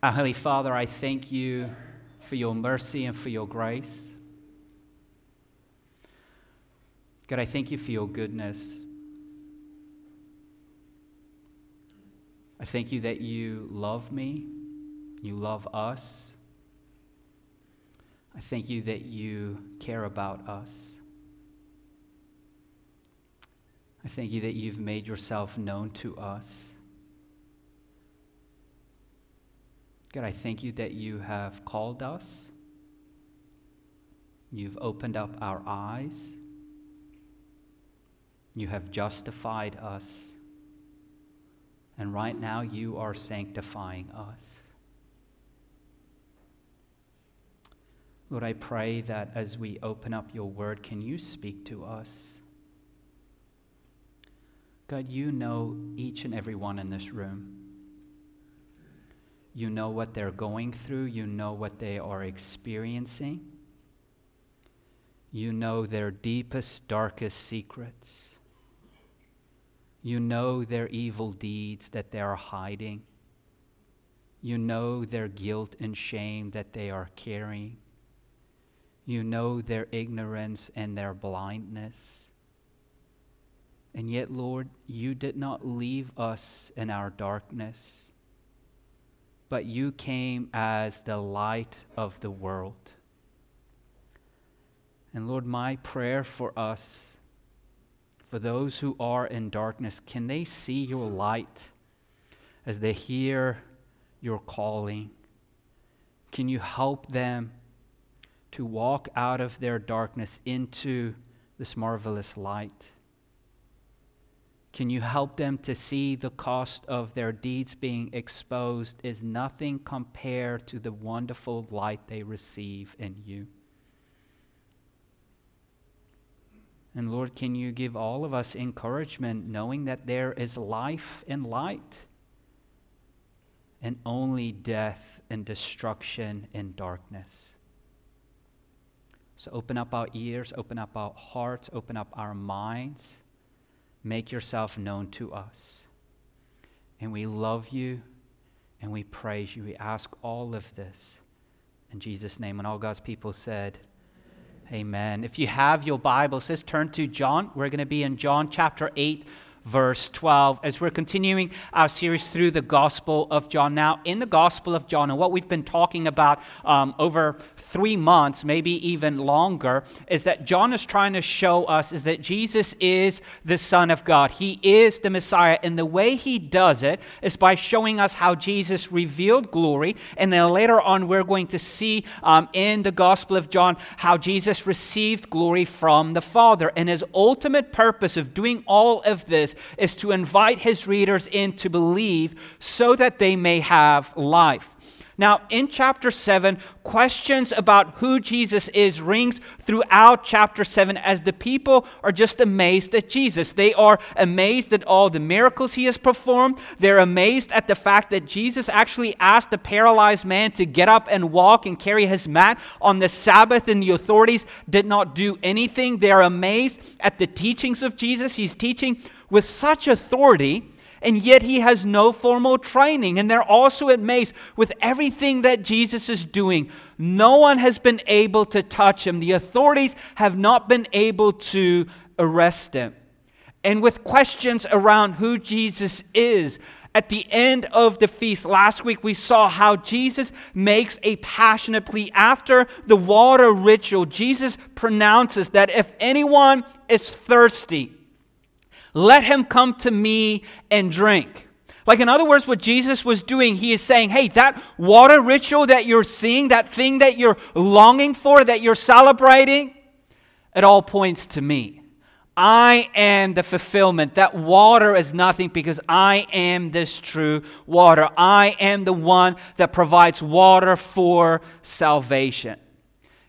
Our Holy Father, I thank you for your mercy and for your grace. God, I thank you for your goodness. I thank you that you love me, you love us. I thank you that you care about us. I thank you that you've made yourself known to us. God, I thank you that you have called us. You've opened up our eyes. You have justified us. And right now, you are sanctifying us. Lord, I pray that as we open up your word, can you speak to us? God, you know each and every one in this room. You know what they're going through, you know what they are experiencing, you know their deepest, darkest secrets. You know their evil deeds that they are hiding. You know their guilt and shame that they are carrying. You know their ignorance and their blindness. And yet, Lord, you did not leave us in our darkness, but you came as the light of the world. And Lord, my prayer for us, for those who are in darkness, can they see your light as they hear your calling? Can you help them to walk out of their darkness into this marvelous light? Can you help them to see the cost of their deeds being exposed is nothing compared to the wonderful light they receive in you? And Lord, can you give all of us encouragement knowing that there is life in light and only death and destruction in darkness? So open up our ears, open up our hearts, open up our minds. Make yourself known to us. And we love you and we praise you. We ask all of this in Jesus' name. And all God's people said, Amen. If you have your Bibles, let's turn to John. We're going to be in John chapter 8 verse 12, as we're continuing our series through the Gospel of John. Now, in the Gospel of John, and what we've been talking about um, over three months, maybe even longer, is that John is trying to show us is that Jesus is the Son of God. He is the Messiah. And the way he does it is by showing us how Jesus revealed glory. And then later on, we're going to see um, in the Gospel of John how Jesus received glory from the Father. And his ultimate purpose of doing all of this is to invite his readers in to believe so that they may have life. Now, in chapter 7, questions about who Jesus is rings throughout chapter 7 as the people are just amazed at Jesus. They are amazed at all the miracles he has performed. They're amazed at the fact that Jesus actually asked the paralyzed man to get up and walk and carry his mat on the Sabbath, and the authorities did not do anything. They're amazed at the teachings of Jesus. He's teaching with such authority and yet he has no formal training. And they're also amazed with everything that Jesus is doing. No one has been able to touch him, the authorities have not been able to arrest him. And with questions around who Jesus is, at the end of the feast last week, we saw how Jesus makes a passionate plea. After the water ritual, Jesus pronounces that if anyone is thirsty, let him come to me and drink. Like, in other words, what Jesus was doing, he is saying, hey, that water ritual that you're seeing, that thing that you're longing for, that you're celebrating, it all points to me. I am the fulfillment. That water is nothing because I am this true water. I am the one that provides water for salvation.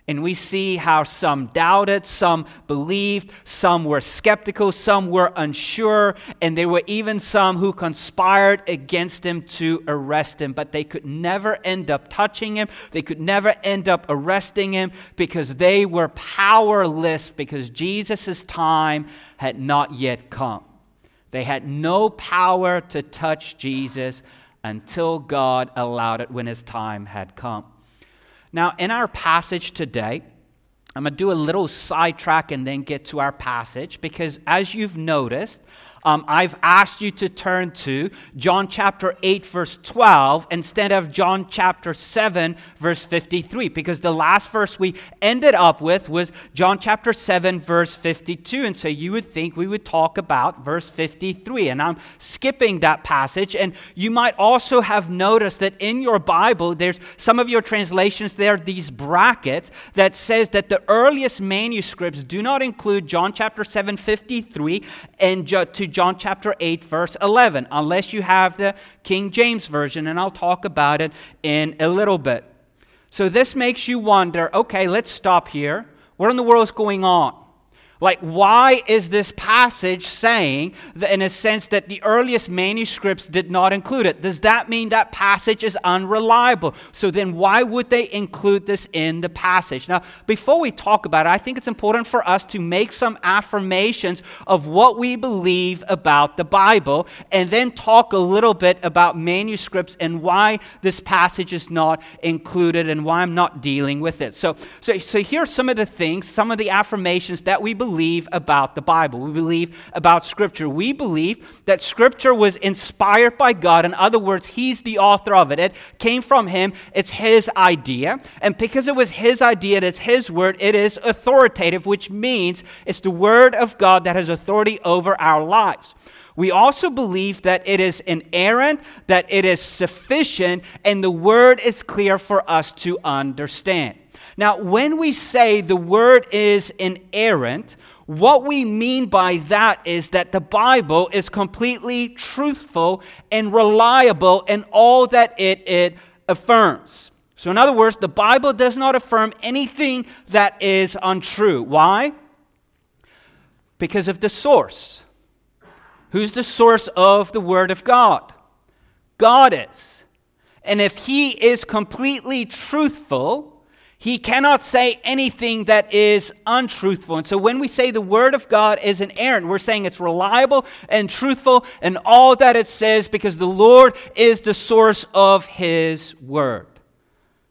And we see how some doubted, some believed, some were skeptical, some were unsure, and there were even some who conspired against him to arrest him. But they could never end up touching him, they could never end up arresting him because they were powerless because Jesus' time had not yet come. They had no power to touch Jesus until God allowed it when his time had come. Now, in our passage today, I'm going to do a little sidetrack and then get to our passage because, as you've noticed, um, I've asked you to turn to John chapter 8, verse 12, instead of John chapter 7, verse 53, because the last verse we ended up with was John chapter 7, verse 52. And so you would think we would talk about verse 53. And I'm skipping that passage. And you might also have noticed that in your Bible, there's some of your translations, there are these brackets that says that the earliest manuscripts do not include John chapter 7, 53 and to John chapter 8, verse 11, unless you have the King James Version, and I'll talk about it in a little bit. So this makes you wonder okay, let's stop here. What in the world is going on? Like, why is this passage saying, that in a sense, that the earliest manuscripts did not include it? Does that mean that passage is unreliable? So then, why would they include this in the passage? Now, before we talk about it, I think it's important for us to make some affirmations of what we believe about the Bible, and then talk a little bit about manuscripts and why this passage is not included and why I'm not dealing with it. So, so, so here are some of the things, some of the affirmations that we believe believe about the Bible. We believe about Scripture. We believe that Scripture was inspired by God. In other words, He's the author of it. It came from Him, it's His idea. And because it was His idea, it's His word, it is authoritative, which means it's the Word of God that has authority over our lives. We also believe that it is inerrant, that it is sufficient, and the word is clear for us to understand. Now, when we say the word is inerrant, what we mean by that is that the Bible is completely truthful and reliable in all that it, it affirms. So, in other words, the Bible does not affirm anything that is untrue. Why? Because of the source. Who's the source of the Word of God? God is. And if He is completely truthful, he cannot say anything that is untruthful. And so when we say the Word of God is inerrant, we're saying it's reliable and truthful and all that it says because the Lord is the source of His Word.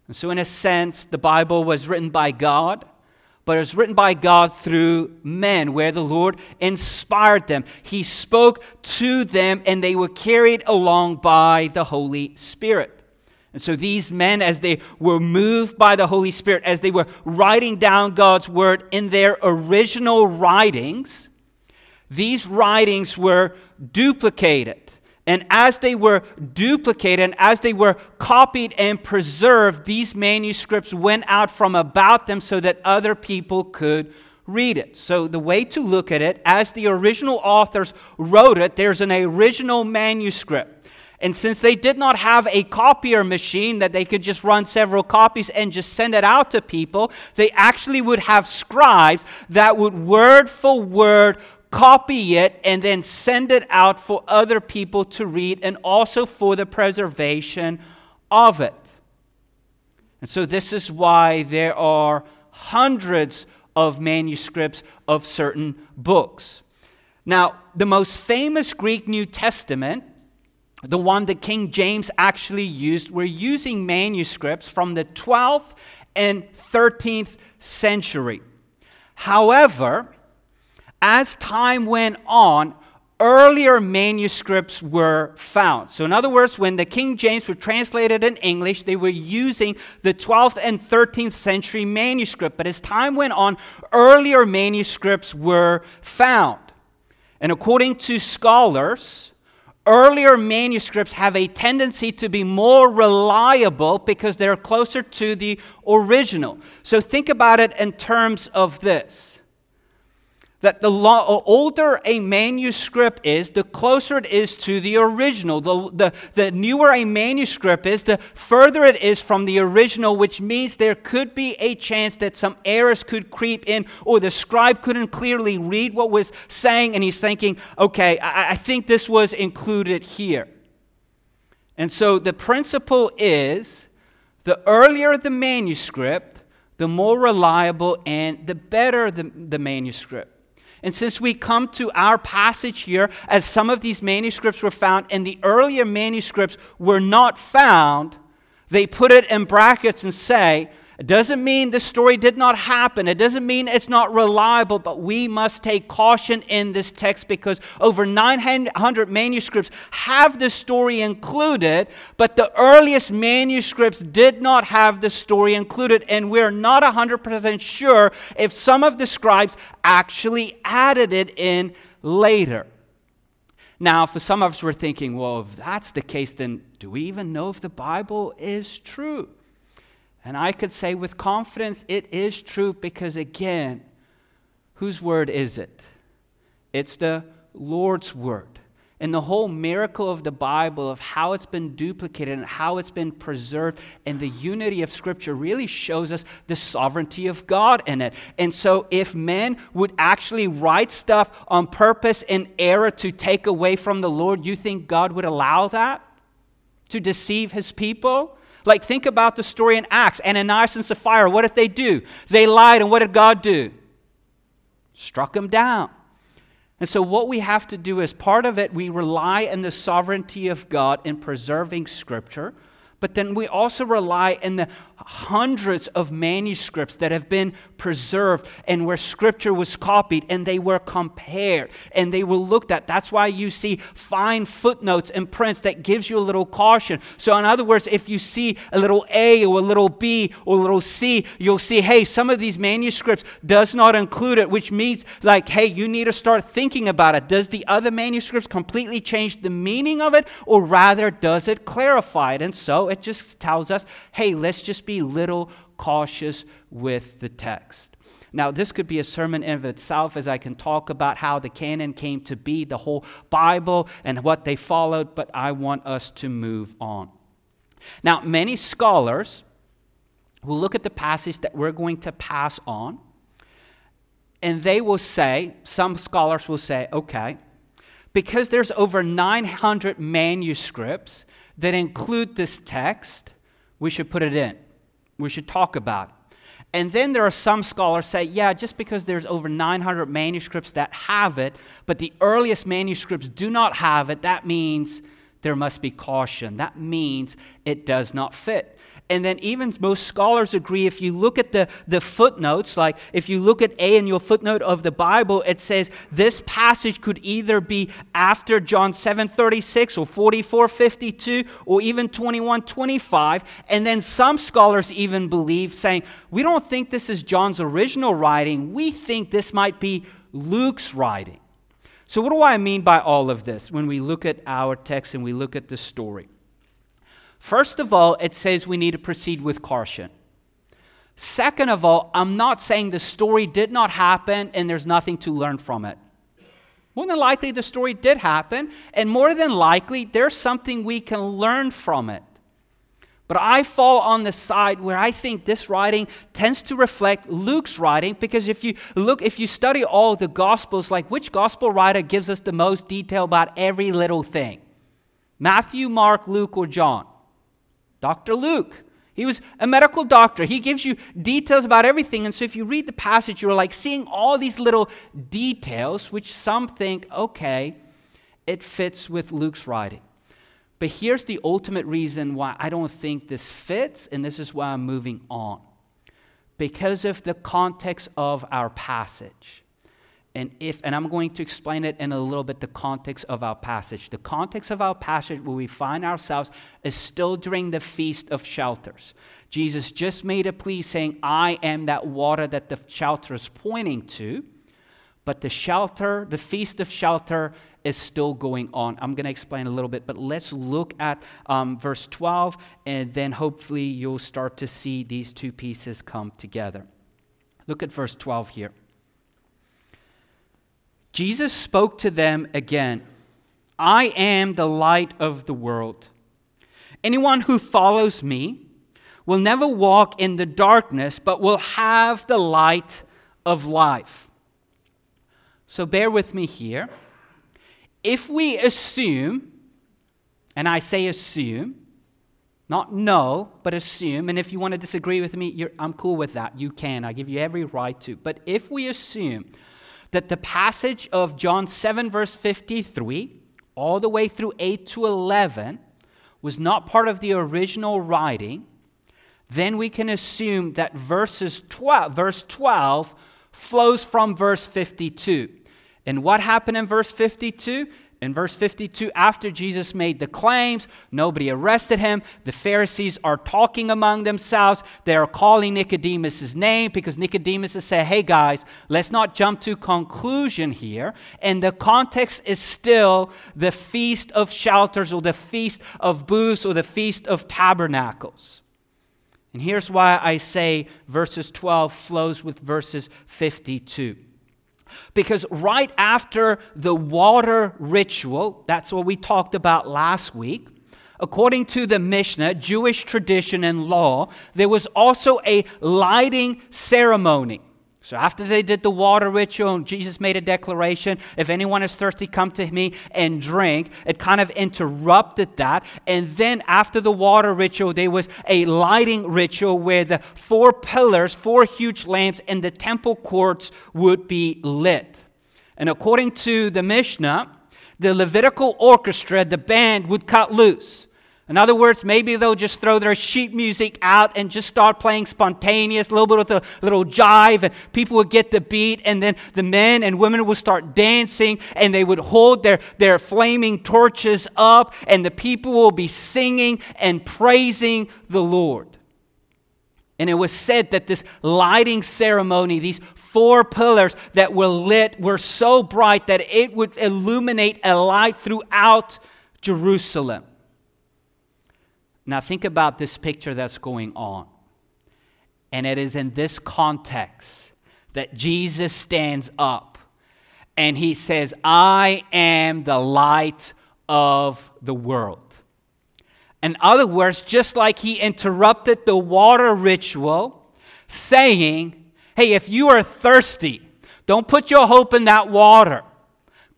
And so, in a sense, the Bible was written by God, but it was written by God through men, where the Lord inspired them. He spoke to them, and they were carried along by the Holy Spirit. And so these men, as they were moved by the Holy Spirit, as they were writing down God's word in their original writings, these writings were duplicated. And as they were duplicated and as they were copied and preserved, these manuscripts went out from about them so that other people could read it. So, the way to look at it, as the original authors wrote it, there's an original manuscript. And since they did not have a copier machine that they could just run several copies and just send it out to people, they actually would have scribes that would word for word copy it and then send it out for other people to read and also for the preservation of it. And so, this is why there are hundreds of manuscripts of certain books. Now, the most famous Greek New Testament the one that King James actually used, were using manuscripts from the 12th and 13th century. However, as time went on, earlier manuscripts were found. So, in other words, when the King James were translated in English, they were using the 12th and 13th century manuscript. But as time went on, earlier manuscripts were found. And according to scholars, earlier manuscripts have a tendency to be more reliable because they're closer to the original. So think about it in terms of this that the older a manuscript is, the closer it is to the original. The, the, the newer a manuscript is, the further it is from the original, which means there could be a chance that some errors could creep in, or the scribe couldn't clearly read what was saying, and he's thinking, okay, I, I think this was included here. And so the principle is the earlier the manuscript, the more reliable and the better the, the manuscript. And since we come to our passage here, as some of these manuscripts were found and the earlier manuscripts were not found, they put it in brackets and say, it doesn't mean the story did not happen. It doesn't mean it's not reliable, but we must take caution in this text because over 900 manuscripts have the story included, but the earliest manuscripts did not have the story included, and we're not 100% sure if some of the scribes actually added it in later. Now, for some of us, we're thinking, well, if that's the case, then do we even know if the Bible is true? And I could say with confidence it is true because, again, whose word is it? It's the Lord's word. And the whole miracle of the Bible, of how it's been duplicated and how it's been preserved, and the unity of Scripture really shows us the sovereignty of God in it. And so, if men would actually write stuff on purpose in error to take away from the Lord, you think God would allow that? To deceive his people? Like, think about the story in Acts Ananias and Sapphira. What did they do? They lied, and what did God do? Struck them down. And so, what we have to do is part of it, we rely on the sovereignty of God in preserving Scripture. But then we also rely in the hundreds of manuscripts that have been preserved and where scripture was copied and they were compared and they were looked at. That's why you see fine footnotes and prints that gives you a little caution. So in other words, if you see a little A or a little B or a little C, you'll see, hey, some of these manuscripts does not include it, which means like, hey, you need to start thinking about it. Does the other manuscripts completely change the meaning of it or rather does it clarify it? And so it just tells us, hey, let's just be little cautious with the text. Now, this could be a sermon in of itself as I can talk about how the canon came to be, the whole Bible, and what they followed, but I want us to move on. Now, many scholars will look at the passage that we're going to pass on, and they will say, some scholars will say, okay, because there's over 900 manuscripts that include this text, we should put it in. We should talk about it. And then there are some scholars say, yeah, just because there's over 900 manuscripts that have it, but the earliest manuscripts do not have it, that means there must be caution. That means it does not fit. And then, even most scholars agree if you look at the, the footnotes, like if you look at A in your footnote of the Bible, it says this passage could either be after John 7 36 or 44 52 or even 21 25. And then some scholars even believe, saying, we don't think this is John's original writing, we think this might be Luke's writing. So, what do I mean by all of this when we look at our text and we look at the story? First of all, it says we need to proceed with caution. Second of all, I'm not saying the story did not happen and there's nothing to learn from it. More than likely, the story did happen, and more than likely, there's something we can learn from it. But I fall on the side where I think this writing tends to reflect Luke's writing because if you look, if you study all the Gospels, like which Gospel writer gives us the most detail about every little thing? Matthew, Mark, Luke, or John? Dr. Luke. He was a medical doctor. He gives you details about everything. And so if you read the passage, you're like seeing all these little details, which some think, okay, it fits with Luke's writing. But here's the ultimate reason why I don't think this fits, and this is why I'm moving on. Because of the context of our passage. And if and I'm going to explain it in a little bit the context of our passage. The context of our passage where we find ourselves is still during the feast of shelters. Jesus just made a plea saying, "I am that water that the shelter is pointing to." But the shelter, the feast of shelter, is still going on. I'm going to explain a little bit, but let's look at um, verse 12, and then hopefully you'll start to see these two pieces come together. Look at verse 12 here. Jesus spoke to them again I am the light of the world. Anyone who follows me will never walk in the darkness, but will have the light of life. So bear with me here. If we assume, and I say assume, not know, but assume, and if you want to disagree with me, I'm cool with that. You can. I give you every right to. But if we assume that the passage of John 7, verse 53, all the way through 8 to 11, was not part of the original writing, then we can assume that verses 12, verse 12 flows from verse 52. And what happened in verse 52? In verse 52, after Jesus made the claims, nobody arrested him. The Pharisees are talking among themselves. They are calling Nicodemus' name because Nicodemus is saying, hey guys, let's not jump to conclusion here. And the context is still the Feast of Shelters or the Feast of Booths or the Feast of Tabernacles. And here's why I say verses 12 flows with verses 52. Because right after the water ritual, that's what we talked about last week, according to the Mishnah, Jewish tradition and law, there was also a lighting ceremony. So after they did the water ritual, Jesus made a declaration if anyone is thirsty, come to me and drink. It kind of interrupted that. And then after the water ritual, there was a lighting ritual where the four pillars, four huge lamps in the temple courts would be lit. And according to the Mishnah, the Levitical orchestra, the band, would cut loose. In other words, maybe they'll just throw their sheet music out and just start playing spontaneous, a little bit of a little jive, and people would get the beat, and then the men and women would start dancing, and they would hold their, their flaming torches up, and the people will be singing and praising the Lord. And it was said that this lighting ceremony, these four pillars that were lit, were so bright that it would illuminate a light throughout Jerusalem. Now, think about this picture that's going on. And it is in this context that Jesus stands up and he says, I am the light of the world. In other words, just like he interrupted the water ritual, saying, Hey, if you are thirsty, don't put your hope in that water.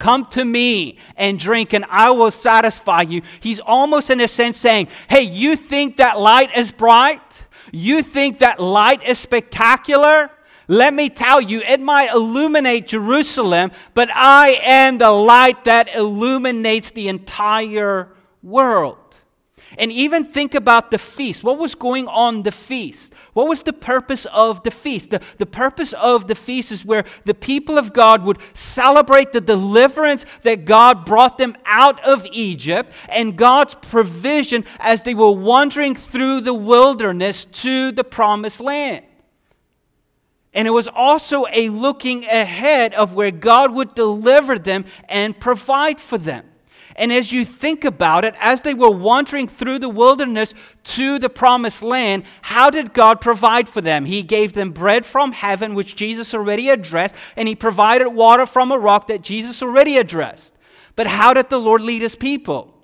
Come to me and drink, and I will satisfy you. He's almost, in a sense, saying, Hey, you think that light is bright? You think that light is spectacular? Let me tell you, it might illuminate Jerusalem, but I am the light that illuminates the entire world. And even think about the feast. What was going on the feast? What was the purpose of the feast? The, the purpose of the feast is where the people of God would celebrate the deliverance that God brought them out of Egypt and God's provision as they were wandering through the wilderness to the promised land. And it was also a looking ahead of where God would deliver them and provide for them. And as you think about it, as they were wandering through the wilderness to the promised land, how did God provide for them? He gave them bread from heaven, which Jesus already addressed, and He provided water from a rock that Jesus already addressed. But how did the Lord lead His people?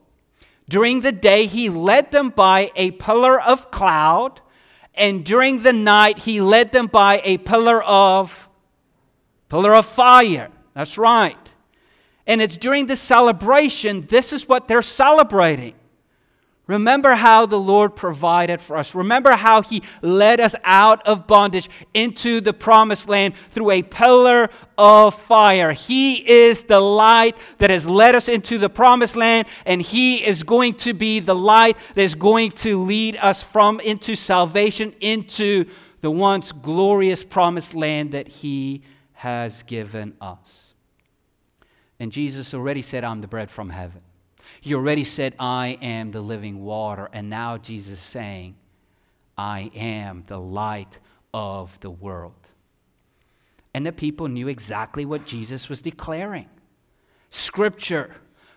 During the day, He led them by a pillar of cloud, and during the night, He led them by a pillar of pillar of fire. That's right. And it's during this celebration, this is what they're celebrating. Remember how the Lord provided for us. Remember how He led us out of bondage into the promised land through a pillar of fire. He is the light that has led us into the promised land, and He is going to be the light that is going to lead us from into salvation, into the once glorious promised land that He has given us. And Jesus already said, I'm the bread from heaven. He already said, I am the living water. And now Jesus is saying, I am the light of the world. And the people knew exactly what Jesus was declaring. Scripture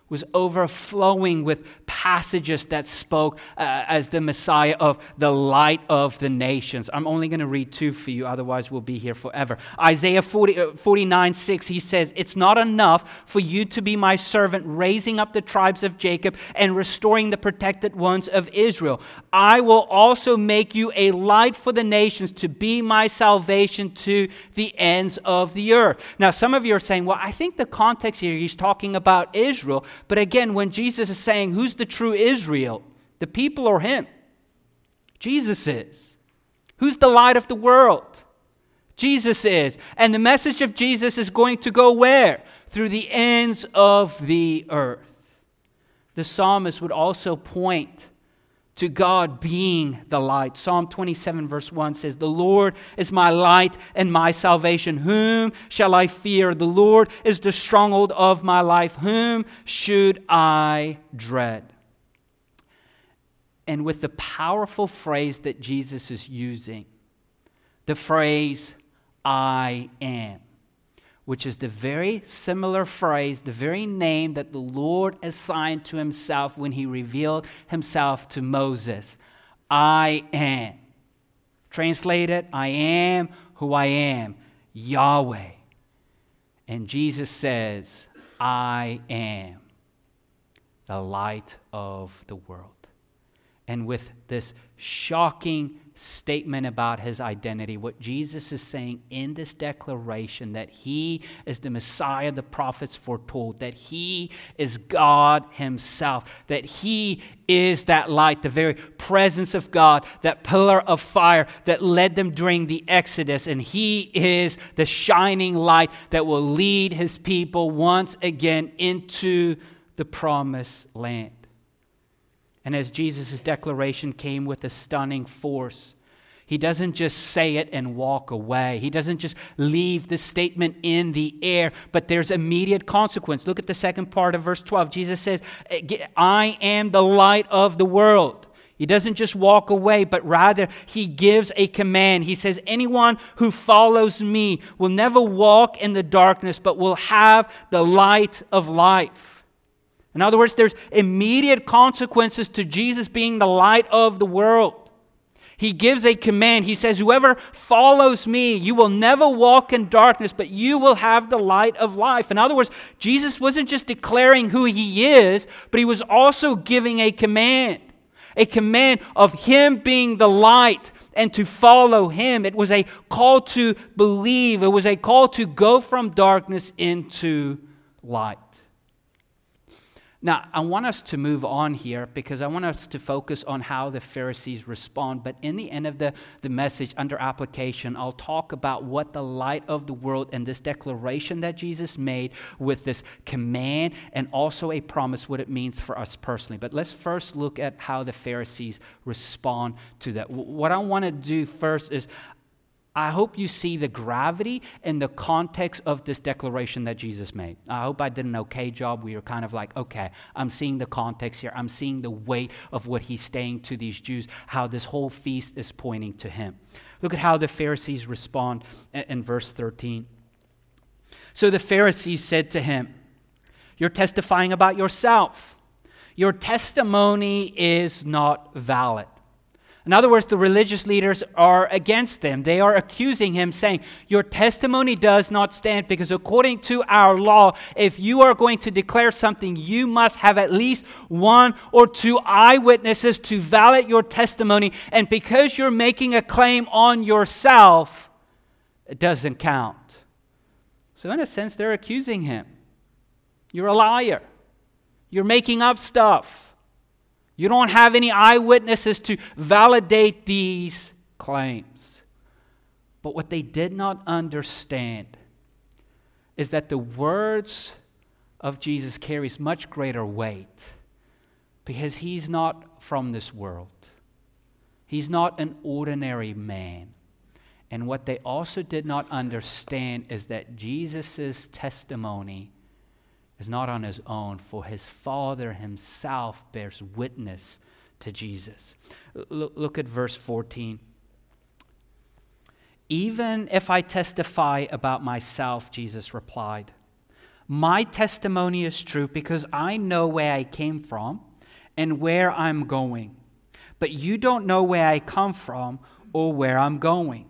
was overflowing with passages that spoke uh, as the Messiah of the light of the nations. I'm only going to read two for you, otherwise, we'll be here forever. Isaiah 40, uh, 49 6, he says, It's not enough for you to be my servant, raising up the tribes of Jacob and restoring the protected ones of Israel. I will also make you a light for the nations to be my salvation to the ends of the earth. Now, some of you are saying, Well, I think the context here, he's talking about Israel. But again, when Jesus is saying, Who's the true Israel? The people or Him? Jesus is. Who's the light of the world? Jesus is. And the message of Jesus is going to go where? Through the ends of the earth. The psalmist would also point to God being the light. Psalm 27, verse 1 says, The Lord is my light and my salvation. Whom shall I fear? The Lord is the stronghold of my life. Whom should I dread? And with the powerful phrase that Jesus is using, the phrase, I am, which is the very similar phrase, the very name that the Lord assigned to himself when he revealed himself to Moses. I am. Translated, I am who I am, Yahweh. And Jesus says, I am the light of the world. And with this shocking statement about his identity, what Jesus is saying in this declaration that he is the Messiah the prophets foretold, that he is God himself, that he is that light, the very presence of God, that pillar of fire that led them during the Exodus, and he is the shining light that will lead his people once again into the promised land. And as Jesus' declaration came with a stunning force, he doesn't just say it and walk away. He doesn't just leave the statement in the air, but there's immediate consequence. Look at the second part of verse 12. Jesus says, eh, I am the light of the world. He doesn't just walk away, but rather he gives a command. He says, Anyone who follows me will never walk in the darkness, but will have the light of life. In other words, there's immediate consequences to Jesus being the light of the world. He gives a command. He says, Whoever follows me, you will never walk in darkness, but you will have the light of life. In other words, Jesus wasn't just declaring who he is, but he was also giving a command a command of him being the light and to follow him. It was a call to believe, it was a call to go from darkness into light. Now, I want us to move on here because I want us to focus on how the Pharisees respond. But in the end of the, the message, under application, I'll talk about what the light of the world and this declaration that Jesus made with this command and also a promise, what it means for us personally. But let's first look at how the Pharisees respond to that. What I want to do first is I hope you see the gravity and the context of this declaration that Jesus made. I hope I did an okay job. We were kind of like, okay, I'm seeing the context here. I'm seeing the weight of what he's saying to these Jews, how this whole feast is pointing to him. Look at how the Pharisees respond in verse 13. So the Pharisees said to him, You're testifying about yourself. Your testimony is not valid. In other words, the religious leaders are against him. They are accusing him, saying, Your testimony does not stand because, according to our law, if you are going to declare something, you must have at least one or two eyewitnesses to validate your testimony. And because you're making a claim on yourself, it doesn't count. So, in a sense, they're accusing him. You're a liar, you're making up stuff. You don't have any eyewitnesses to validate these claims. But what they did not understand is that the words of Jesus carries much greater weight because he's not from this world. He's not an ordinary man. And what they also did not understand is that Jesus' testimony is not on his own, for his Father himself bears witness to Jesus. Look, look at verse 14. Even if I testify about myself, Jesus replied, my testimony is true because I know where I came from and where I'm going. But you don't know where I come from or where I'm going.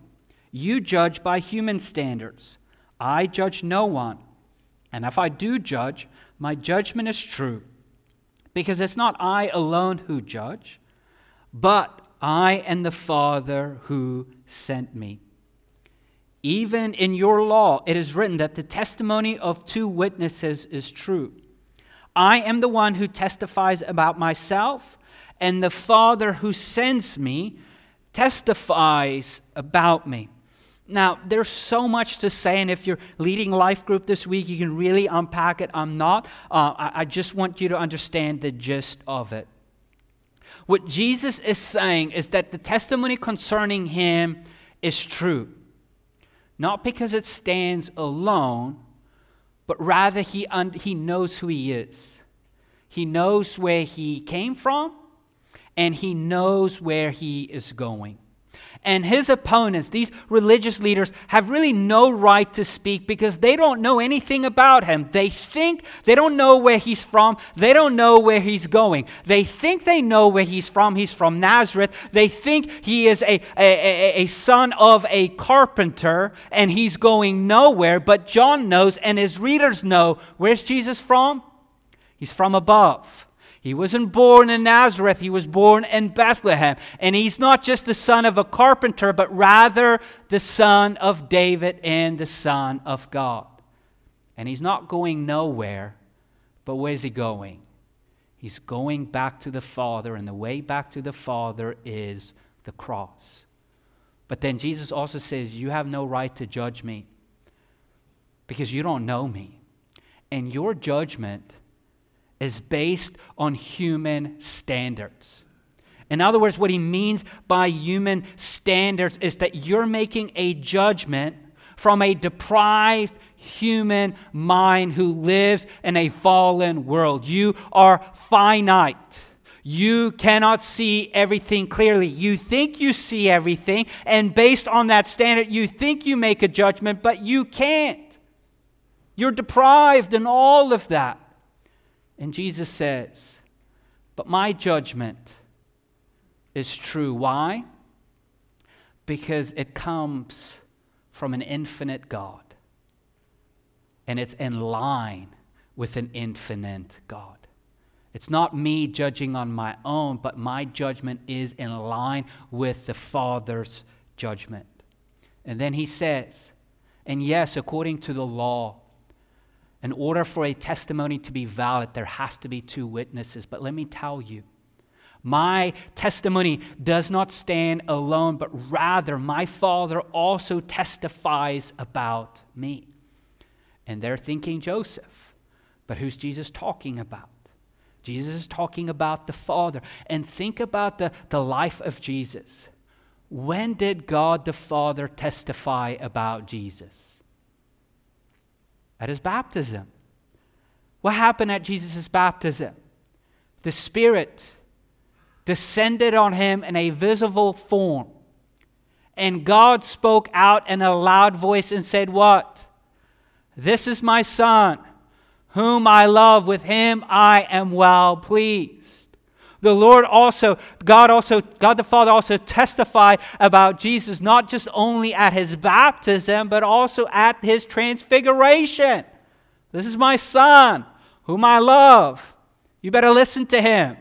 You judge by human standards. I judge no one. And if I do judge, my judgment is true, because it's not I alone who judge, but I and the Father who sent me. Even in your law, it is written that the testimony of two witnesses is true. I am the one who testifies about myself, and the Father who sends me testifies about me. Now, there's so much to say, and if you're leading life group this week, you can really unpack it. I'm not. Uh, I, I just want you to understand the gist of it. What Jesus is saying is that the testimony concerning him is true, not because it stands alone, but rather he, un- he knows who he is. He knows where he came from, and he knows where he is going. And his opponents, these religious leaders, have really no right to speak because they don't know anything about him. They think they don't know where he's from. They don't know where he's going. They think they know where he's from. He's from Nazareth. They think he is a, a, a, a son of a carpenter and he's going nowhere. But John knows and his readers know where's Jesus from? He's from above. He wasn't born in Nazareth, he was born in Bethlehem. And he's not just the son of a carpenter, but rather the son of David and the son of God. And he's not going nowhere, but where's he going? He's going back to the Father, and the way back to the Father is the cross. But then Jesus also says, You have no right to judge me because you don't know me. And your judgment is based on human standards. In other words, what he means by human standards is that you're making a judgment from a deprived human mind who lives in a fallen world. You are finite. You cannot see everything clearly. You think you see everything, and based on that standard, you think you make a judgment, but you can't. You're deprived in all of that. And Jesus says, But my judgment is true. Why? Because it comes from an infinite God. And it's in line with an infinite God. It's not me judging on my own, but my judgment is in line with the Father's judgment. And then he says, and yes, according to the law, in order for a testimony to be valid, there has to be two witnesses. But let me tell you, my testimony does not stand alone, but rather my Father also testifies about me. And they're thinking Joseph. But who's Jesus talking about? Jesus is talking about the Father. And think about the, the life of Jesus. When did God the Father testify about Jesus? At his baptism. What happened at Jesus' baptism? The Spirit descended on him in a visible form. And God spoke out in a loud voice and said, What? This is my Son, whom I love. With him I am well pleased. The Lord also, God also, God the Father also testified about Jesus, not just only at his baptism, but also at his transfiguration. This is my son, whom I love. You better listen to him.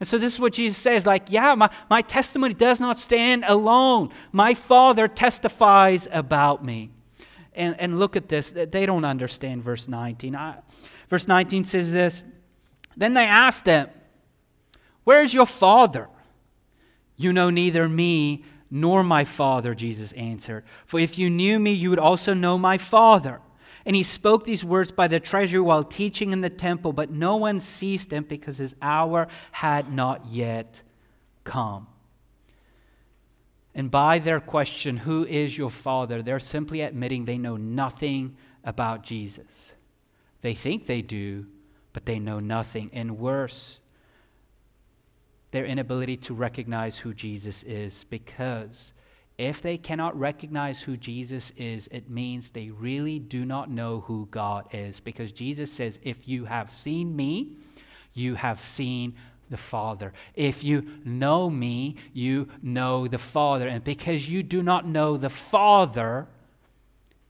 And so this is what Jesus says like, yeah, my, my testimony does not stand alone. My Father testifies about me. And, and look at this. They don't understand verse 19. I, verse 19 says this Then they asked him, Where's your father? You know neither me nor my father, Jesus answered. For if you knew me, you would also know my father. And he spoke these words by the treasury while teaching in the temple, but no one seized him because his hour had not yet come. And by their question, Who is your father? they're simply admitting they know nothing about Jesus. They think they do, but they know nothing. And worse, their inability to recognize who Jesus is because if they cannot recognize who Jesus is, it means they really do not know who God is. Because Jesus says, If you have seen me, you have seen the Father. If you know me, you know the Father. And because you do not know the Father,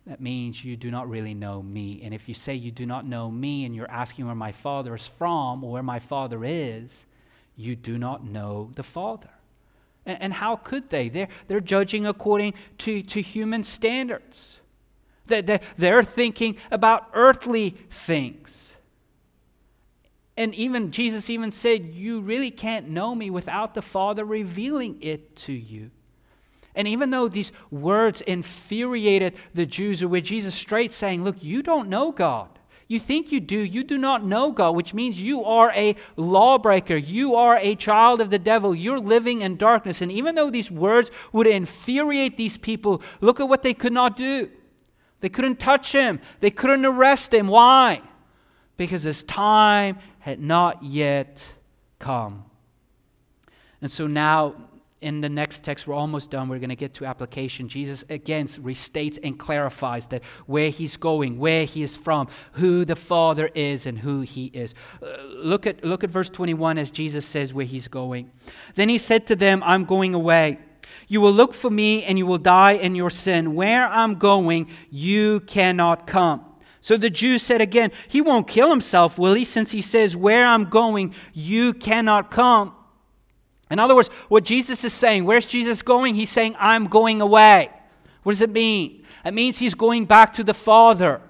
that means you do not really know me. And if you say you do not know me and you're asking where my Father is from or where my Father is, you do not know the Father. And, and how could they? They're, they're judging according to, to human standards. They're, they're thinking about earthly things. And even Jesus even said, You really can't know me without the Father revealing it to you. And even though these words infuriated the Jews, where Jesus straight saying, Look, you don't know God. You think you do, you do not know God, which means you are a lawbreaker. You are a child of the devil. You're living in darkness. And even though these words would infuriate these people, look at what they could not do. They couldn't touch him, they couldn't arrest him. Why? Because his time had not yet come. And so now in the next text, we're almost done. We're going to get to application. Jesus again restates and clarifies that where he's going, where he is from, who the Father is, and who he is. Uh, look, at, look at verse 21 as Jesus says where he's going. Then he said to them, I'm going away. You will look for me and you will die in your sin. Where I'm going, you cannot come. So the Jews said again, He won't kill himself, will he? Since he says, Where I'm going, you cannot come. In other words, what Jesus is saying, where's Jesus going? He's saying, I'm going away. What does it mean? It means he's going back to the Father.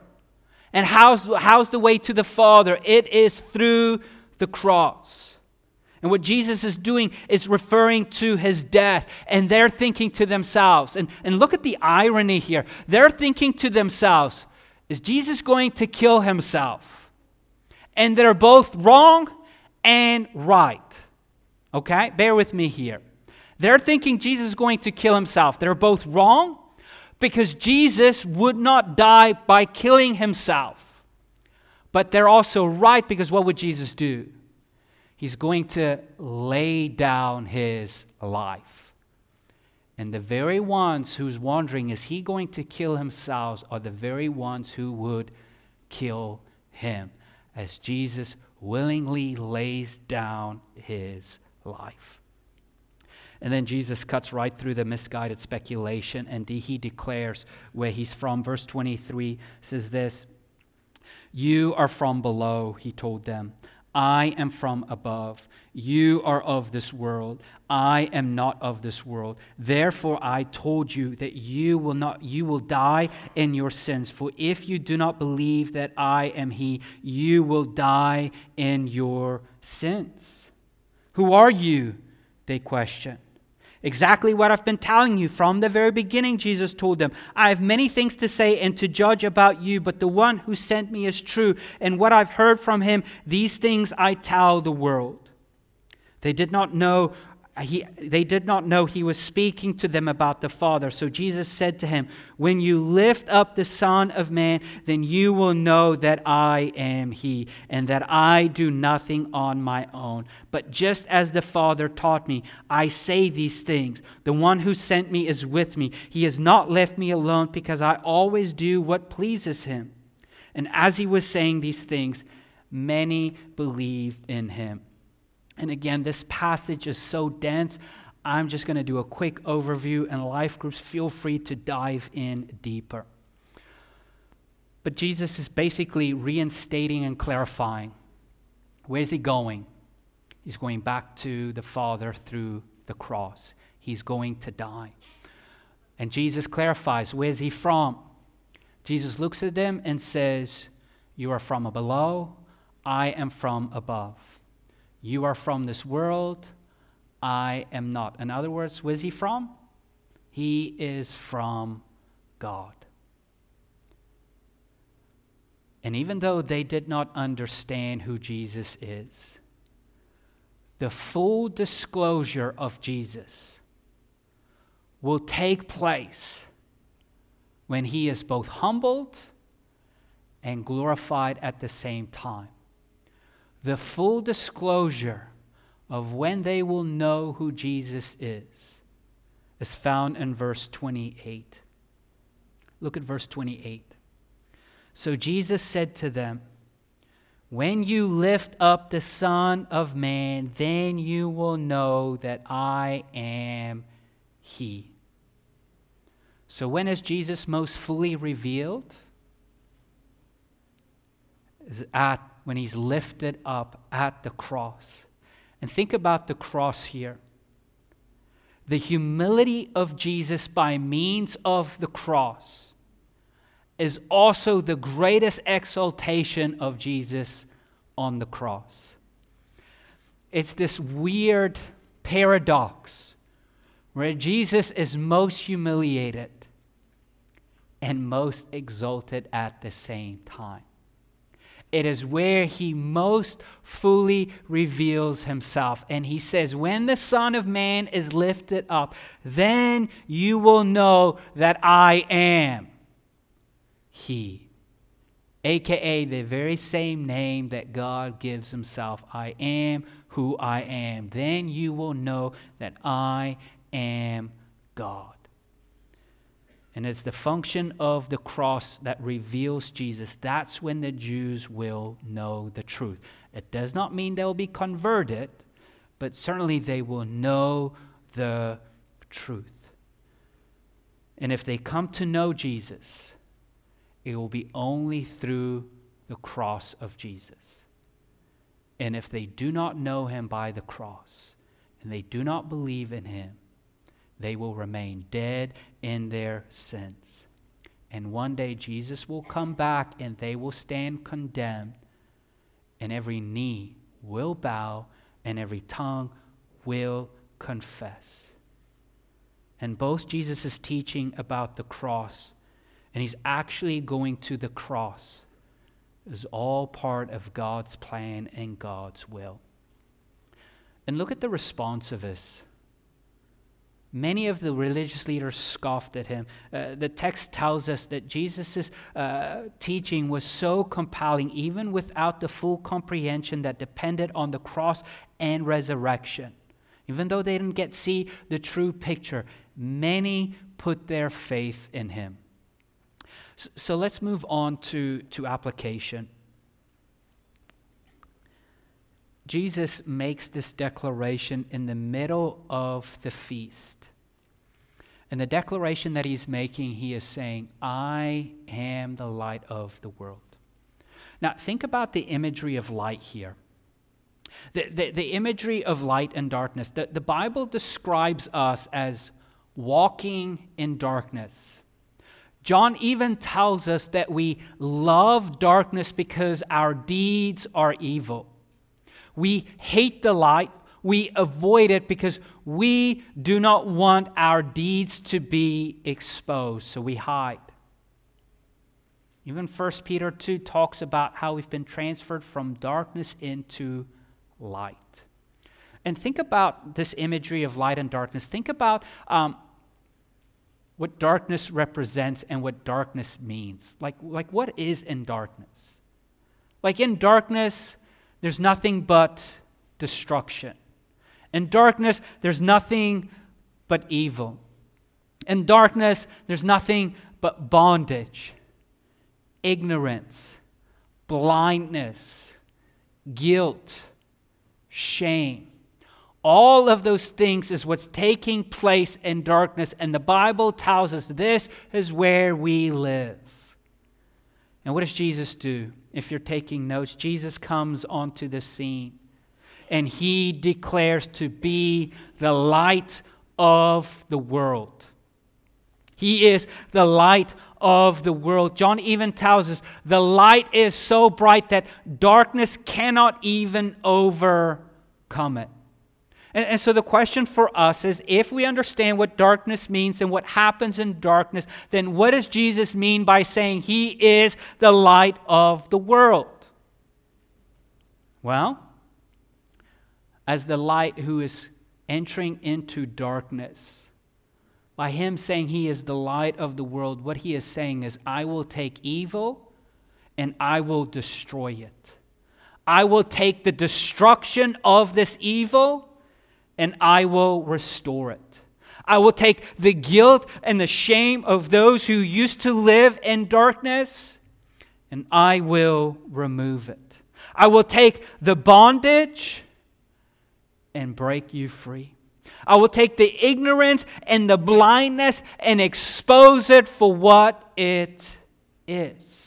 And how's, how's the way to the Father? It is through the cross. And what Jesus is doing is referring to his death. And they're thinking to themselves, and, and look at the irony here. They're thinking to themselves, is Jesus going to kill himself? And they're both wrong and right. Okay? Bear with me here. They're thinking Jesus is going to kill himself. They're both wrong because Jesus would not die by killing himself. But they're also right because what would Jesus do? He's going to lay down his life. And the very ones who's wondering, is he going to kill himself, are the very ones who would kill him, as Jesus willingly lays down his life. And then Jesus cuts right through the misguided speculation and he declares where he's from. Verse 23 says this You are from below, he told them. I am from above. You are of this world. I am not of this world. Therefore I told you that you will not you will die in your sins. For if you do not believe that I am he, you will die in your sins. Who are you? They question. Exactly what I've been telling you from the very beginning, Jesus told them. I have many things to say and to judge about you, but the one who sent me is true, and what I've heard from him, these things I tell the world. They did not know he, they did not know he was speaking to them about the Father. So Jesus said to him, When you lift up the Son of Man, then you will know that I am he, and that I do nothing on my own. But just as the Father taught me, I say these things. The one who sent me is with me. He has not left me alone because I always do what pleases him. And as he was saying these things, many believed in him. And again, this passage is so dense. I'm just going to do a quick overview, and life groups, feel free to dive in deeper. But Jesus is basically reinstating and clarifying. Where's he going? He's going back to the Father through the cross. He's going to die. And Jesus clarifies where's he from? Jesus looks at them and says, You are from below, I am from above. You are from this world, I am not. In other words, where's he from? He is from God. And even though they did not understand who Jesus is, the full disclosure of Jesus will take place when he is both humbled and glorified at the same time the full disclosure of when they will know who Jesus is is found in verse 28. Look at verse 28. So Jesus said to them, When you lift up the Son of Man, then you will know that I am He. So when is Jesus most fully revealed? Is at when he's lifted up at the cross. And think about the cross here. The humility of Jesus by means of the cross is also the greatest exaltation of Jesus on the cross. It's this weird paradox where Jesus is most humiliated and most exalted at the same time. It is where he most fully reveals himself. And he says, When the Son of Man is lifted up, then you will know that I am He. AKA the very same name that God gives himself I am who I am. Then you will know that I am God. And it's the function of the cross that reveals Jesus. That's when the Jews will know the truth. It does not mean they'll be converted, but certainly they will know the truth. And if they come to know Jesus, it will be only through the cross of Jesus. And if they do not know him by the cross, and they do not believe in him, they will remain dead in their sins. And one day Jesus will come back and they will stand condemned, and every knee will bow and every tongue will confess. And both Jesus is teaching about the cross, and he's actually going to the cross, is all part of God's plan and God's will. And look at the response of this. Many of the religious leaders scoffed at him. Uh, the text tells us that Jesus' uh, teaching was so compelling, even without the full comprehension that depended on the cross and resurrection. Even though they didn't get see the true picture, many put their faith in him. So, so let's move on to, to application. Jesus makes this declaration in the middle of the feast. And the declaration that he's making, he is saying, I am the light of the world. Now, think about the imagery of light here. The, the, the imagery of light and darkness. The, the Bible describes us as walking in darkness. John even tells us that we love darkness because our deeds are evil. We hate the light. We avoid it because we do not want our deeds to be exposed, so we hide. Even 1 Peter 2 talks about how we've been transferred from darkness into light. And think about this imagery of light and darkness. Think about um, what darkness represents and what darkness means. Like, like, what is in darkness? Like, in darkness, there's nothing but destruction. In darkness, there's nothing but evil. In darkness, there's nothing but bondage, ignorance, blindness, guilt, shame. All of those things is what's taking place in darkness, and the Bible tells us this is where we live. And what does Jesus do? if you're taking notes, Jesus comes onto the scene and he declares to be the light of the world. He is the light of the world. John even tells us the light is so bright that darkness cannot even overcome it. And, and, so the question for us is if we understand what darkness means and what happens in darkness, then what does Jesus mean by saying he is the light of the world? Well, as the light who is entering into darkness, by him saying he is the light of the world, what he is saying is, I will take evil and I will destroy it. I will take the destruction of this evil and I will restore it. I will take the guilt and the shame of those who used to live in darkness, and I will remove it. I will take the bondage and break you free. I will take the ignorance and the blindness and expose it for what it is.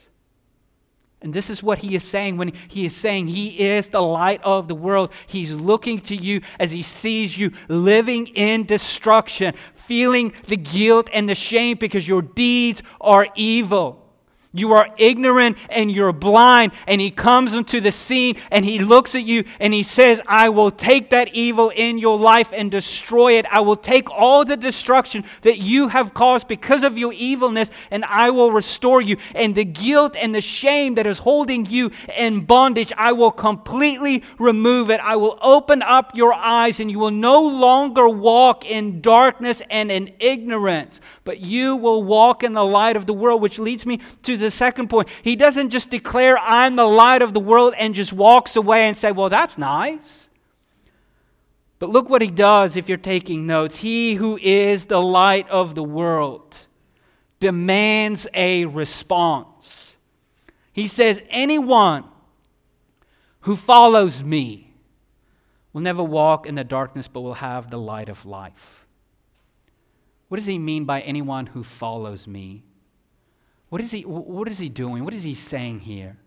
And this is what he is saying when he is saying he is the light of the world. He's looking to you as he sees you living in destruction, feeling the guilt and the shame because your deeds are evil. You are ignorant and you're blind. And he comes into the scene and he looks at you and he says, I will take that evil in your life and destroy it. I will take all the destruction that you have caused because of your evilness and I will restore you. And the guilt and the shame that is holding you in bondage, I will completely remove it. I will open up your eyes and you will no longer walk in darkness and in ignorance, but you will walk in the light of the world, which leads me to the second point. He doesn't just declare, I'm the light of the world, and just walks away and say, Well, that's nice. But look what he does if you're taking notes. He who is the light of the world demands a response. He says, Anyone who follows me will never walk in the darkness, but will have the light of life. What does he mean by anyone who follows me? What is he, what is he doing? What is he saying here?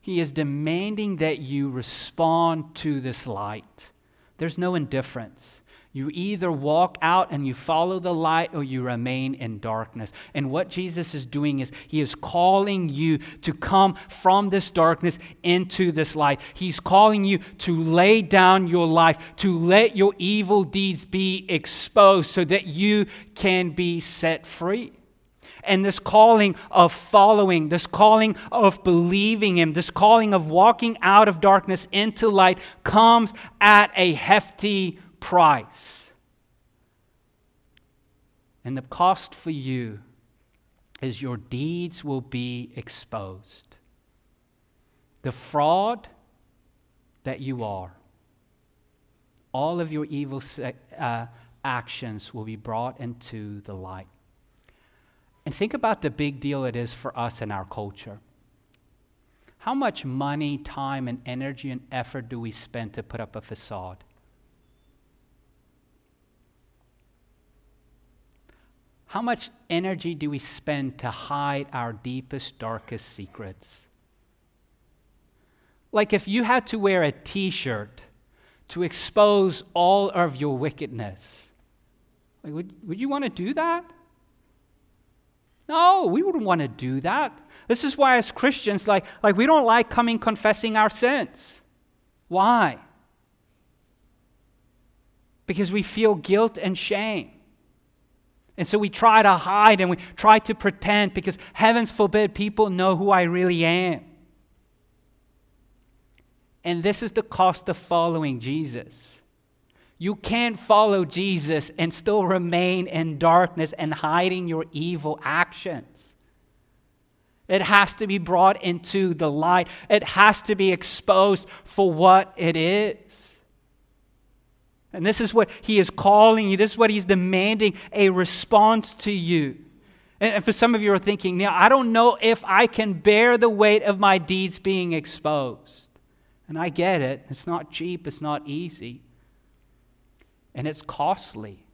He is demanding that you respond to this light. There's no indifference. You either walk out and you follow the light or you remain in darkness. And what Jesus is doing is he is calling you to come from this darkness into this light. He's calling you to lay down your life, to let your evil deeds be exposed so that you can be set free. And this calling of following, this calling of believing Him, this calling of walking out of darkness into light comes at a hefty price. And the cost for you is your deeds will be exposed. The fraud that you are, all of your evil uh, actions will be brought into the light. And think about the big deal it is for us in our culture. How much money, time, and energy and effort do we spend to put up a facade? How much energy do we spend to hide our deepest, darkest secrets? Like if you had to wear a t shirt to expose all of your wickedness, like would, would you want to do that? No, we wouldn't want to do that. This is why, as Christians, like, like we don't like coming confessing our sins. Why? Because we feel guilt and shame. And so we try to hide and we try to pretend because heavens forbid people know who I really am. And this is the cost of following Jesus. You can't follow Jesus and still remain in darkness and hiding your evil actions. It has to be brought into the light, it has to be exposed for what it is. And this is what he is calling you, this is what he's demanding a response to you. And for some of you are thinking, now I don't know if I can bear the weight of my deeds being exposed. And I get it. It's not cheap, it's not easy and it's costly.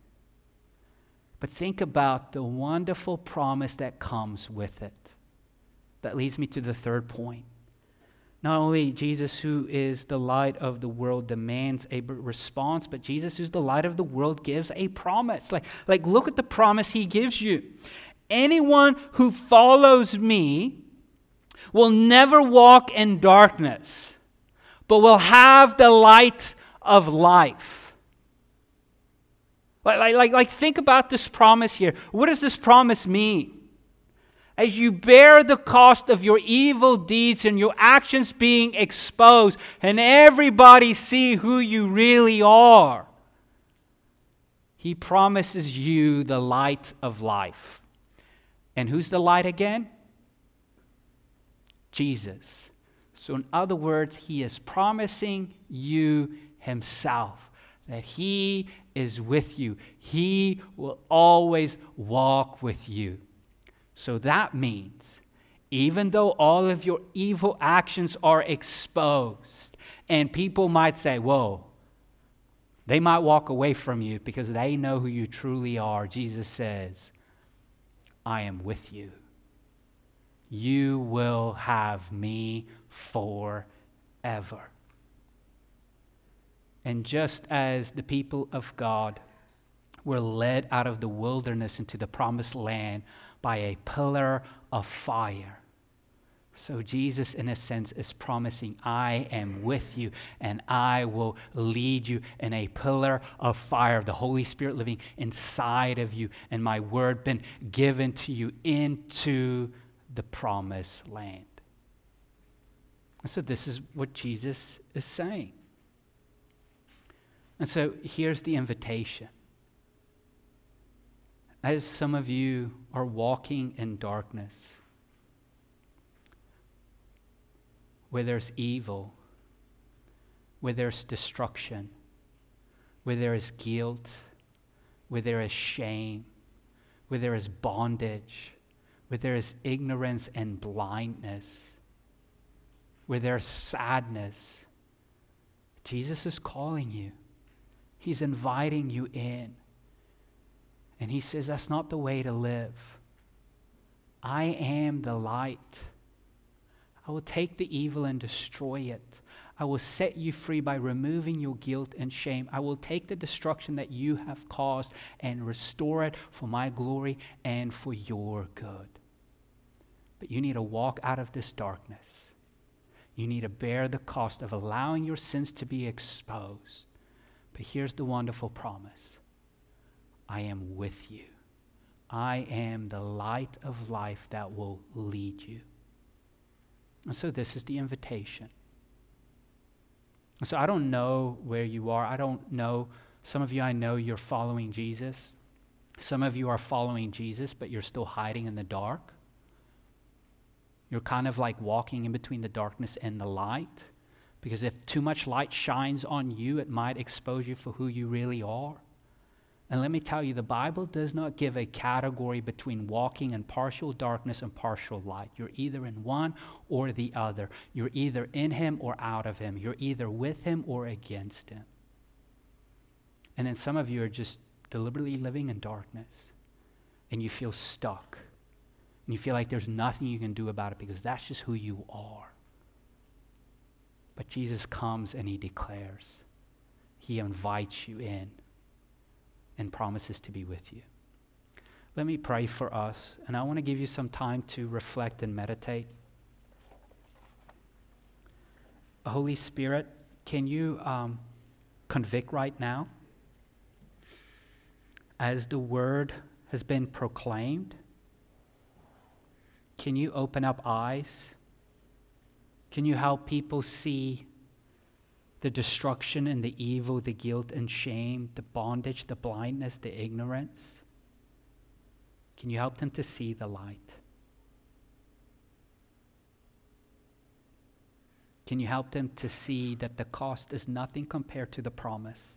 But think about the wonderful promise that comes with it. That leads me to the third point. Not only Jesus, who is the light of the world, demands a response, but Jesus, who's the light of the world, gives a promise. Like, like look at the promise he gives you. Anyone who follows me will never walk in darkness, but will have the light of life. Like, like, like, think about this promise here. What does this promise mean? As you bear the cost of your evil deeds and your actions being exposed, and everybody see who you really are, he promises you the light of life. And who's the light again? Jesus. So, in other words, he is promising you himself that he is with you. He will always walk with you. So that means, even though all of your evil actions are exposed, and people might say, Whoa, they might walk away from you because they know who you truly are. Jesus says, I am with you. You will have me forever. And just as the people of God We're led out of the wilderness into the promised land by a pillar of fire. So, Jesus, in a sense, is promising, I am with you and I will lead you in a pillar of fire, the Holy Spirit living inside of you, and my word been given to you into the promised land. And so, this is what Jesus is saying. And so, here's the invitation. As some of you are walking in darkness, where there's evil, where there's destruction, where there is guilt, where there is shame, where there is bondage, where there is ignorance and blindness, where there's sadness. Jesus is calling you, He's inviting you in. And He says, That's not the way to live. I am the light. I will take the evil and destroy it. I will set you free by removing your guilt and shame. I will take the destruction that you have caused and restore it for my glory and for your good. But you need to walk out of this darkness. You need to bear the cost of allowing your sins to be exposed. But here's the wonderful promise I am with you. I am the light of life that will lead you. And so this is the invitation. So I don't know where you are. I don't know. Some of you, I know you're following Jesus. Some of you are following Jesus, but you're still hiding in the dark. You're kind of like walking in between the darkness and the light. Because if too much light shines on you, it might expose you for who you really are. And let me tell you, the Bible does not give a category between walking in partial darkness and partial light. You're either in one or the other. You're either in Him or out of Him. You're either with Him or against Him. And then some of you are just deliberately living in darkness and you feel stuck. And you feel like there's nothing you can do about it because that's just who you are. But Jesus comes and He declares, He invites you in and promises to be with you. Let me pray for us, and I want to give you some time to reflect and meditate. Holy Spirit, can you um, convict right now? As the word has been proclaimed, can you open up eyes? Can you help people see the destruction and the evil, the guilt and shame, the bondage, the blindness, the ignorance? Can you help them to see the light? Can you help them to see that the cost is nothing compared to the promise?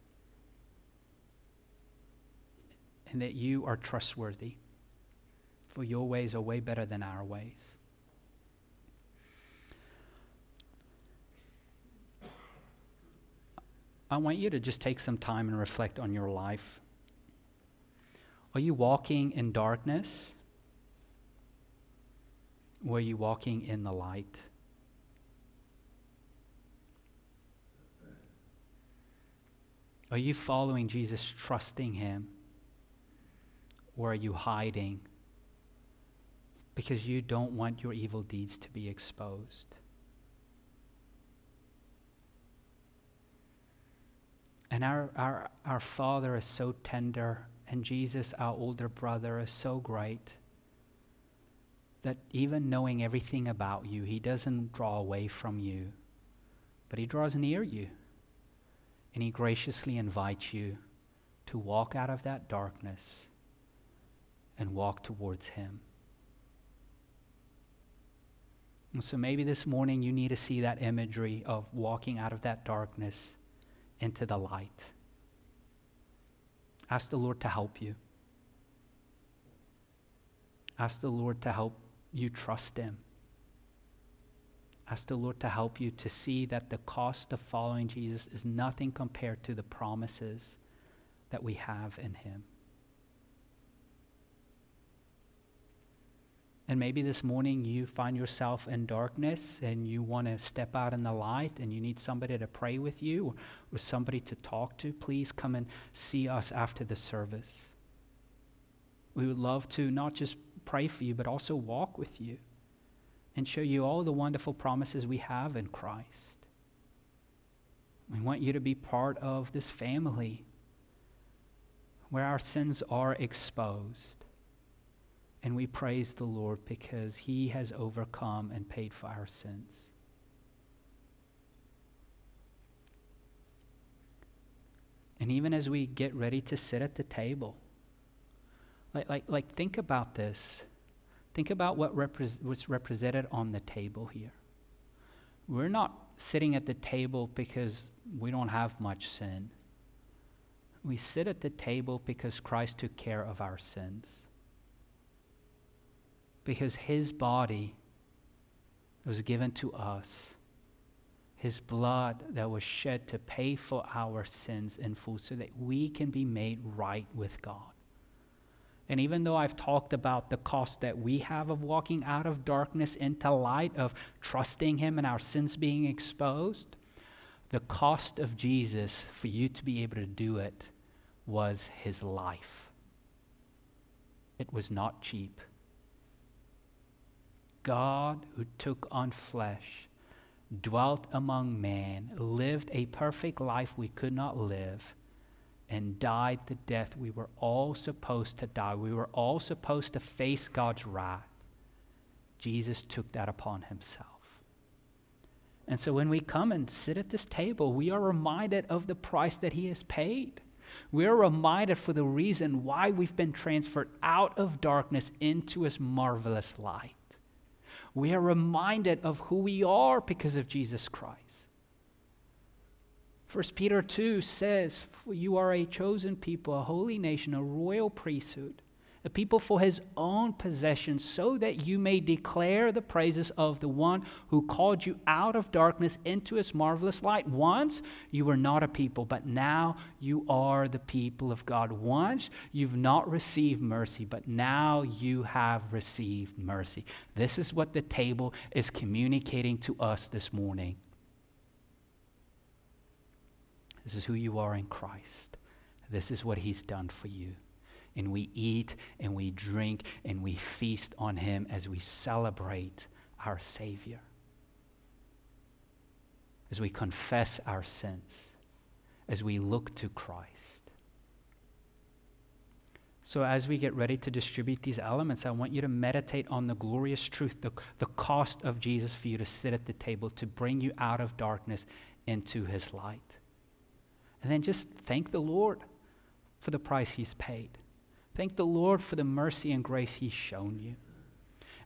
And that you are trustworthy, for your ways are way better than our ways. I want you to just take some time and reflect on your life. Are you walking in darkness? Are you walking in the light? Are you following Jesus, trusting Him? Or are you hiding because you don't want your evil deeds to be exposed? And our, our, our Father is so tender, and Jesus, our older brother, is so great that even knowing everything about you, He doesn't draw away from you, but He draws near you. And He graciously invites you to walk out of that darkness and walk towards Him. And so maybe this morning you need to see that imagery of walking out of that darkness into the light. Ask the Lord to help you. Ask the Lord to help you trust Him. Ask the Lord to help you to see that the cost of following Jesus is nothing compared to the promises that we have in Him. And maybe this morning you find yourself in darkness and you want to step out in the light and you need somebody to pray with you or, somebody to talk to. Please come and see us after the service. We would love to not just pray for you, but also walk with you and show you all the wonderful promises we have in Christ. We want you to be part of this family where our sins are exposed and we praise the Lord because He has overcome and paid for our sins. And even as we get ready to sit at the table, like, like, like think about this. Think about what repre- what's represented on the table here. We're not sitting at the table because we don't have much sin. We sit at the table because Christ took care of our sins because his body was given to us, his blood that was shed to pay for our sins in full so that we can be made right with God. And even though I've talked about the cost that we have of walking out of darkness into light, of trusting Him and our sins being exposed, the cost of Jesus for you to be able to do it was His life. It was not cheap. God who took on flesh, dwelt among man, lived a perfect life we could not live, and died the death we were all supposed to die. We were all supposed to face God's wrath. Jesus took that upon himself. And so when we come and sit at this table, we are reminded of the price that he has paid. We are reminded for the reason why we've been transferred out of darkness into his marvelous light we are reminded of who we are because of Jesus Christ. 1 Peter 2 says, You are a chosen people, a holy nation, a royal priesthood a people for his own possession, so that you may declare the praises of the one who called you out of darkness into his marvelous light. Once you were not a people, but now you are the people of God. Once you've not received mercy, but now you have received mercy. This is what the table is communicating to us this morning. This is who you are in Christ. This is what he's done for you and we eat and we drink and we feast on him as we celebrate our Savior. As we confess our sins, as we look to Christ. So, as we get ready to distribute these elements, I want you to meditate on the glorious truth, the, the cost of Jesus for you to sit at the table, to bring you out of darkness into his light. And then just thank the Lord for the price he's paid. Thank the Lord for the mercy and grace He's shown you.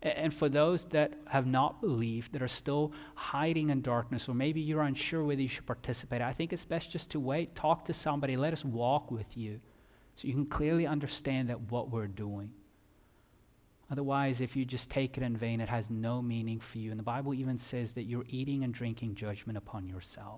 And for those that have not believed, that are still hiding in darkness, or maybe you're unsure whether you should participate, I think it's best just to wait, talk to somebody, let us walk with you so you can clearly understand that what we're doing. Otherwise, if you just take it in vain, it has no meaning for you. And the Bible even says that you're eating and drinking judgment upon yourself.